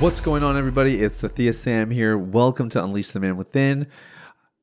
What's going on, everybody? It's Thea Sam here. Welcome to Unleash the Man Within.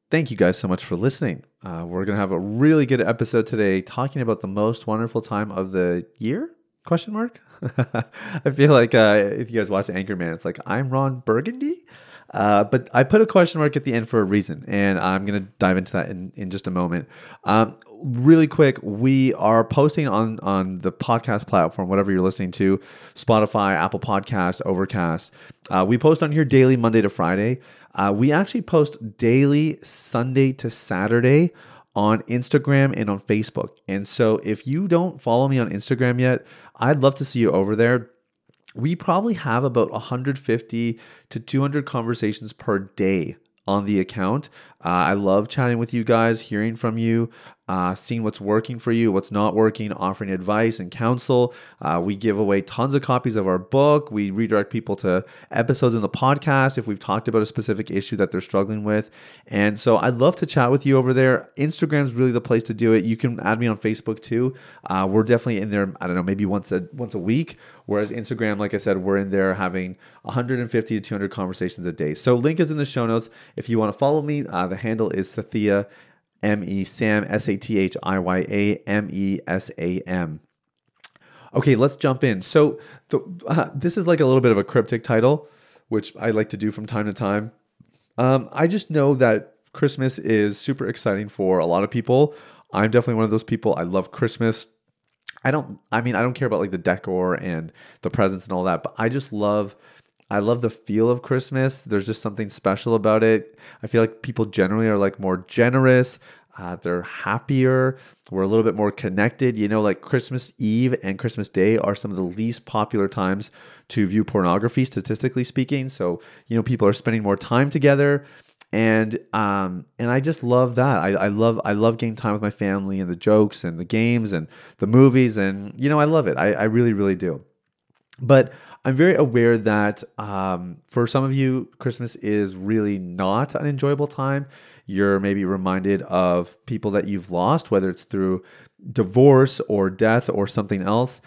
Thank you guys so much for listening. Uh, we're gonna have a really good episode today, talking about the most wonderful time of the year? Question mark. I feel like uh, if you guys watch Anchorman, it's like I'm Ron Burgundy. Uh, but I put a question mark at the end for a reason, and I'm going to dive into that in, in just a moment. Um, really quick, we are posting on on the podcast platform, whatever you're listening to, Spotify, Apple Podcast, Overcast. Uh, we post on here daily, Monday to Friday. Uh, we actually post daily, Sunday to Saturday on Instagram and on Facebook. And so if you don't follow me on Instagram yet, I'd love to see you over there we probably have about 150 to 200 conversations per day on the account. Uh, I love chatting with you guys, hearing from you uh, seeing what's working for you, what's not working, offering advice and counsel. Uh, we give away tons of copies of our book. We redirect people to episodes in the podcast if we've talked about a specific issue that they're struggling with. And so I'd love to chat with you over there. Instagram's really the place to do it. You can add me on Facebook too. Uh, we're definitely in there. I don't know, maybe once a once a week. Whereas Instagram, like I said, we're in there having 150 to 200 conversations a day. So link is in the show notes if you want to follow me. Uh, the handle is Sathiya M E Sam, S A T H I Y A M E S A M. Okay, let's jump in. So, the, uh, this is like a little bit of a cryptic title, which I like to do from time to time. Um, I just know that Christmas is super exciting for a lot of people. I'm definitely one of those people. I love Christmas. I don't, I mean, I don't care about like the decor and the presents and all that, but I just love I love the feel of Christmas. There's just something special about it. I feel like people generally are like more generous. Uh, they're happier. We're a little bit more connected. You know, like Christmas Eve and Christmas Day are some of the least popular times to view pornography, statistically speaking. So, you know, people are spending more time together. And um and I just love that. I, I love I love getting time with my family and the jokes and the games and the movies and you know I love it. I, I really really do. But I'm very aware that um, for some of you, Christmas is really not an enjoyable time. You're maybe reminded of people that you've lost, whether it's through divorce or death or something else.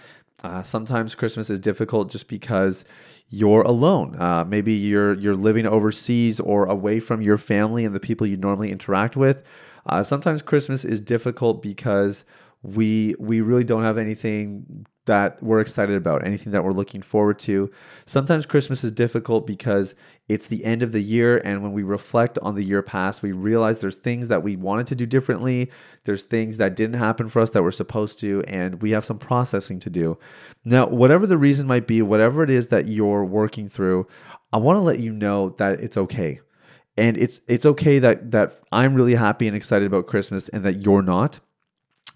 Uh, sometimes Christmas is difficult just because you're alone. Uh, maybe you're you're living overseas or away from your family and the people you normally interact with. Uh, sometimes Christmas is difficult because we we really don't have anything that we're excited about, anything that we're looking forward to. Sometimes Christmas is difficult because it's the end of the year, and when we reflect on the year past, we realize there's things that we wanted to do differently, there's things that didn't happen for us that we're supposed to, and we have some processing to do. Now, whatever the reason might be, whatever it is that you're working through, I want to let you know that it's okay. And it's it's okay that that I'm really happy and excited about Christmas and that you're not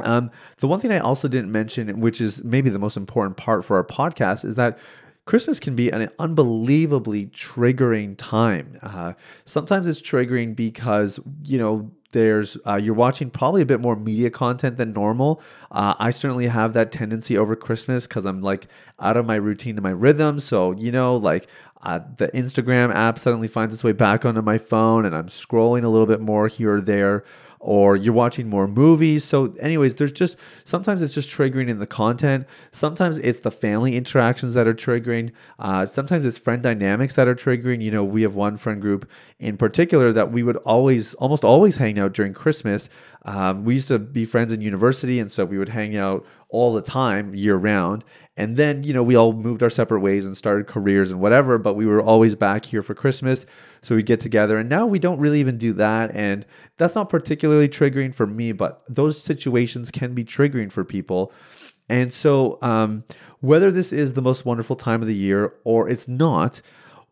um, the one thing I also didn't mention, which is maybe the most important part for our podcast, is that Christmas can be an unbelievably triggering time. Uh, sometimes it's triggering because you know there's uh, you're watching probably a bit more media content than normal. Uh, I certainly have that tendency over Christmas because I'm like out of my routine and my rhythm. So you know, like uh, the Instagram app suddenly finds its way back onto my phone, and I'm scrolling a little bit more here or there or you're watching more movies. So, anyways, there's just sometimes it's just triggering in the content. Sometimes it's the family interactions that are triggering. Uh, sometimes it's friend dynamics that are triggering. You know, we have one friend group in particular that we would always, almost always hang out during Christmas. Um, we used to be friends in university, and so we would hang out all the time year round. And then, you know, we all moved our separate ways and started careers and whatever, but we were always back here for Christmas. So we'd get together. And now we don't really even do that. And that's not particularly triggering for me, but those situations can be triggering for people. And so, um, whether this is the most wonderful time of the year or it's not,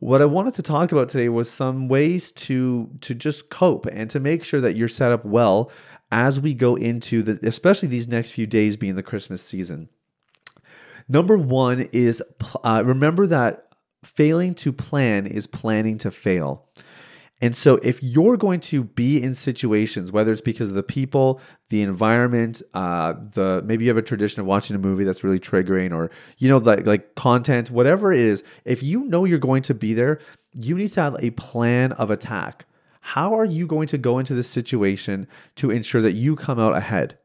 what I wanted to talk about today was some ways to to just cope and to make sure that you're set up well as we go into the especially these next few days being the Christmas season. Number one is uh, remember that failing to plan is planning to fail. And so, if you're going to be in situations, whether it's because of the people, the environment, uh, the maybe you have a tradition of watching a movie that's really triggering, or you know, like like content, whatever it is, if you know you're going to be there, you need to have a plan of attack. How are you going to go into this situation to ensure that you come out ahead?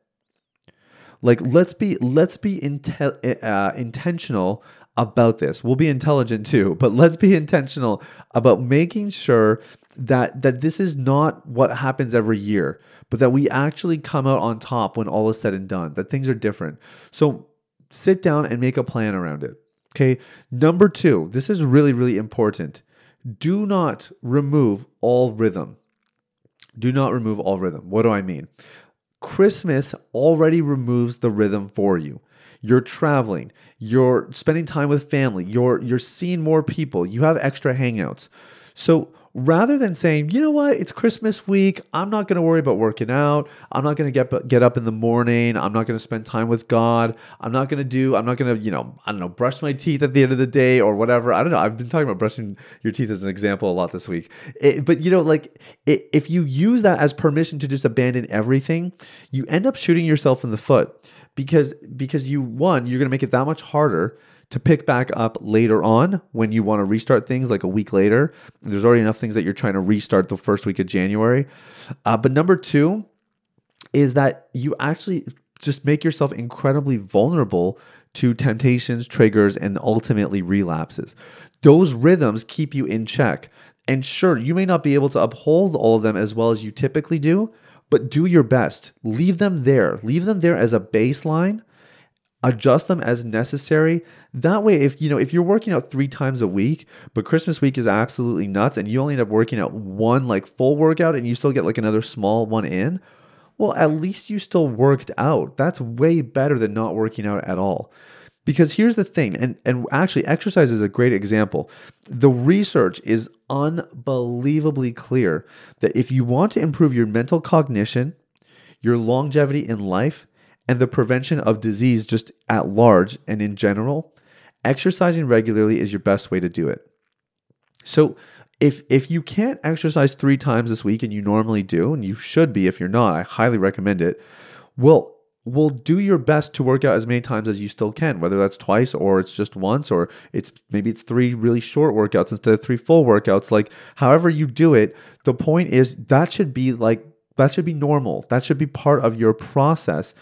Like let's be let's be inte- uh, intentional about this. We'll be intelligent too, but let's be intentional about making sure that that this is not what happens every year, but that we actually come out on top when all is said and done. That things are different. So sit down and make a plan around it. Okay? Number 2, this is really really important. Do not remove all rhythm. Do not remove all rhythm. What do I mean? Christmas already removes the rhythm for you. You're traveling, you're spending time with family, you're you're seeing more people, you have extra hangouts. So rather than saying, you know what, it's Christmas week, I'm not going to worry about working out. I'm not going to get get up in the morning. I'm not going to spend time with God. I'm not going to do. I'm not going to, you know, I don't know, brush my teeth at the end of the day or whatever. I don't know. I've been talking about brushing your teeth as an example a lot this week. It, but you know, like it, if you use that as permission to just abandon everything, you end up shooting yourself in the foot because because you one, you're going to make it that much harder to pick back up later on when you want to restart things like a week later. There's already enough things that you're trying to restart the first week of January. Uh, but number two is that you actually just make yourself incredibly vulnerable to temptations, triggers, and ultimately relapses. Those rhythms keep you in check. And sure, you may not be able to uphold all of them as well as you typically do, but do your best. Leave them there. Leave them there as a baseline adjust them as necessary. That way if you know if you're working out three times a week but christmas week is absolutely nuts and you only end up working out one like full workout and you still get like another small one in well at least you still worked out. That's way better than not working out at all. Because here's the thing and and actually exercise is a great example. The research is unbelievably clear that if you want to improve your mental cognition your longevity in life and the prevention of disease just at large and in general, exercising regularly is your best way to do it. So, if if you can't exercise 3 times this week and you normally do and you should be if you're not, I highly recommend it. Well, will do your best to work out as many times as you still can, whether that's twice or it's just once or it's maybe it's three really short workouts instead of three full workouts. Like however you do it, the point is that should be like that should be normal. That should be part of your process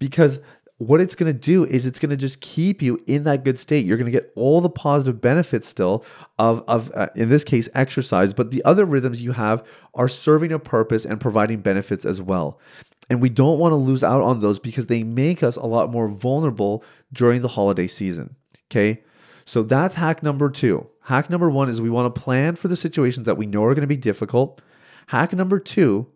because what it's going to do is it's going to just keep you in that good state. You're going to get all the positive benefits still of, of uh, in this case, exercise, but the other rhythms you have are serving a purpose and providing benefits as well. And we don't want to lose out on those because they make us a lot more vulnerable during the holiday season. Okay. So that's hack number two. Hack number one is we want to plan for the situations that we know are going to be difficult. Hack number two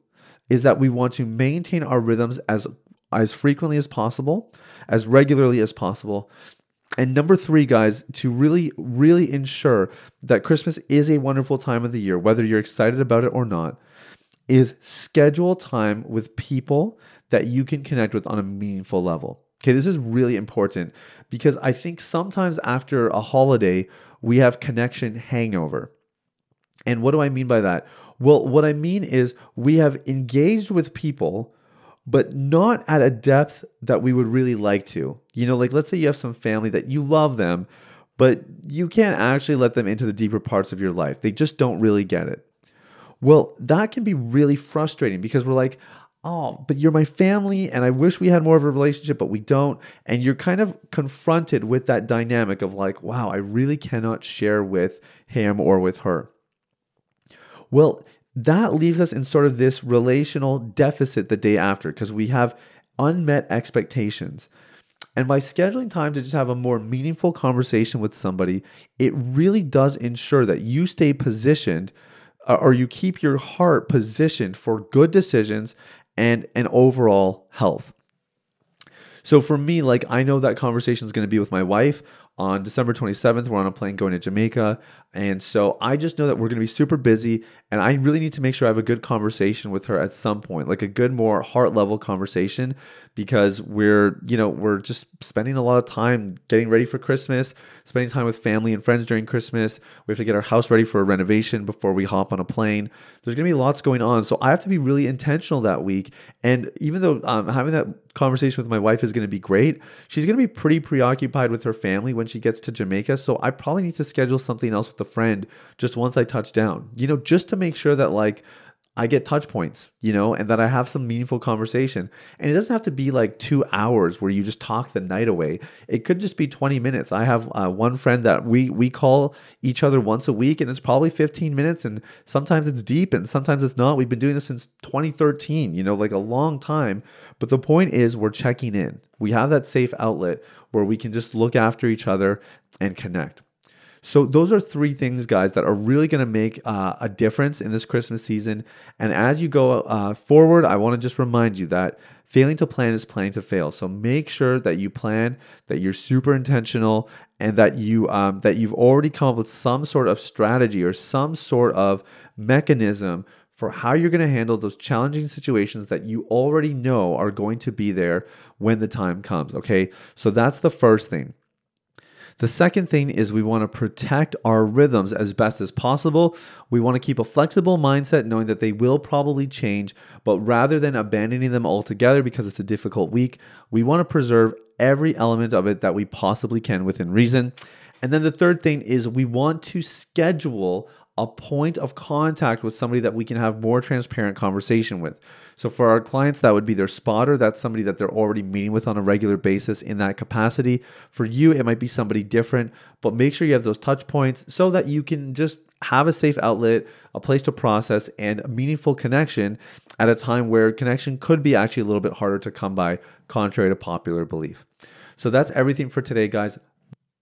is that we want to maintain our rhythms as as frequently as possible, as regularly as possible. And number three, guys, to really, really ensure that Christmas is a wonderful time of the year, whether you're excited about it or not, is schedule time with people that you can connect with on a meaningful level. Okay, this is really important because I think sometimes after a holiday, we have connection hangover. And what do I mean by that? Well, what I mean is we have engaged with people but not at a depth that we would really like to. You know, like let's say you have some family that you love them, but you can't actually let them into the deeper parts of your life. They just don't really get it. Well, that can be really frustrating because we're like, oh, but you're my family and I wish we had more of a relationship, but we don't. And you're kind of confronted with that dynamic of like, wow, I really cannot share with him or with her. Well, that leaves us in sort of this relational deficit the day after because we have unmet expectations. And by scheduling time to just have a more meaningful conversation with somebody, it really does ensure that you stay positioned uh, or you keep your heart positioned for good decisions and an overall health. So for me, like I know that conversation is going to be with my wife On December 27th, we're on a plane going to Jamaica. And so I just know that we're going to be super busy. And I really need to make sure I have a good conversation with her at some point, like a good, more heart level conversation, because we're, you know, we're just spending a lot of time getting ready for Christmas, spending time with family and friends during Christmas. We have to get our house ready for a renovation before we hop on a plane. There's going to be lots going on. So I have to be really intentional that week. And even though um, having that conversation with my wife is going to be great. She's going to be pretty preoccupied with her family when she gets to Jamaica. So I probably need to schedule something else with a friend just once I touch down, you know, just to make sure that like I get touch points, you know, and that I have some meaningful conversation. And it doesn't have to be like two hours where you just talk the night away. It could just be 20 minutes. I have uh, one friend that we we call each other once a week, and it's probably 15 minutes. And sometimes it's deep, and sometimes it's not. We've been doing this since 2013, you know, like a long time. But the point is, we're checking in. We have that safe outlet where we can just look after each other and connect. So those are three things, guys, that are really going to make uh, a difference in this Christmas season. And as you go uh, forward, I want to just remind you that failing to plan is planning to fail. So make sure that you plan, that you're super intentional, and that you um, that you've already come up with some sort of strategy or some sort of mechanism for how you're going to handle those challenging situations that you already know are going to be there when the time comes. Okay, so that's the first thing. The second thing is we want to protect our rhythms as best as possible. We want to keep a flexible mindset, knowing that they will probably change, but rather than abandoning them altogether because it's a difficult week, we want to preserve every element of it that we possibly can within reason. And then the third thing is we want to schedule a point of contact with somebody that we can have more transparent conversation with. So for our clients, that would be their spotter. That's somebody that they're already meeting with on a regular basis in that capacity. For you, it might be somebody different, but make sure you have those touch points so that you can just have a safe outlet, a place to process, and a meaningful connection at a time where connection could be actually a little bit harder to come by, contrary to popular belief. So that's everything for today, guys.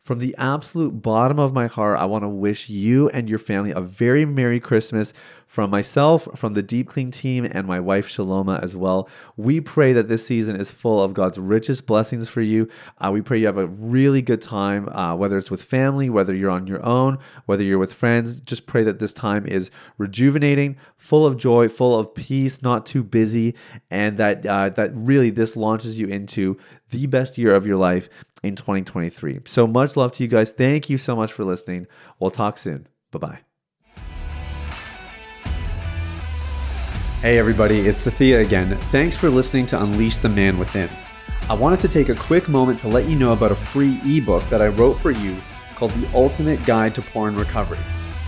From the absolute bottom of my heart, I want to wish you and your family a very Merry Christmas from myself, from the Deep Clean team, and my wife Shaloma as well. We pray that this season is full of God's richest blessings for you. Uh, we pray you have a really good time, uh, whether it's with family, whether you're on your own, whether you're with friends. Just pray that this time is rejuvenating, full of joy, full of peace, not too busy, and that uh, that really this launches you into the best year of your life in 2023. So much love to you guys. Thank you so much for listening. We'll talk soon. Bye bye. Hey, everybody, it's Sathiya again. Thanks for listening to Unleash the Man Within. I wanted to take a quick moment to let you know about a free ebook that I wrote for you called The Ultimate Guide to Porn Recovery.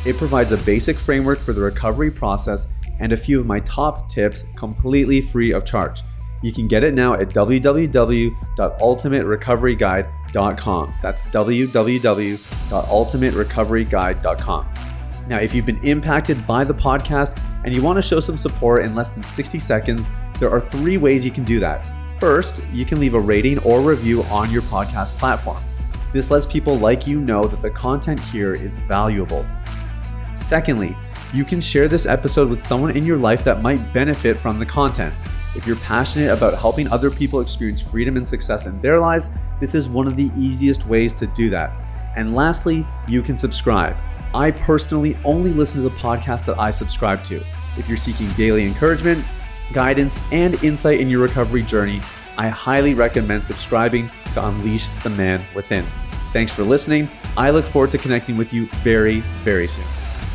It provides a basic framework for the recovery process and a few of my top tips completely free of charge. You can get it now at www.ultimaterecoveryguide.com. That's www.ultimaterecoveryguide.com. Now, if you've been impacted by the podcast and you want to show some support in less than 60 seconds, there are three ways you can do that. First, you can leave a rating or review on your podcast platform. This lets people like you know that the content here is valuable. Secondly, you can share this episode with someone in your life that might benefit from the content. If you're passionate about helping other people experience freedom and success in their lives, this is one of the easiest ways to do that. And lastly, you can subscribe. I personally only listen to the podcast that I subscribe to. If you're seeking daily encouragement, guidance, and insight in your recovery journey, I highly recommend subscribing to Unleash the Man Within. Thanks for listening. I look forward to connecting with you very, very soon.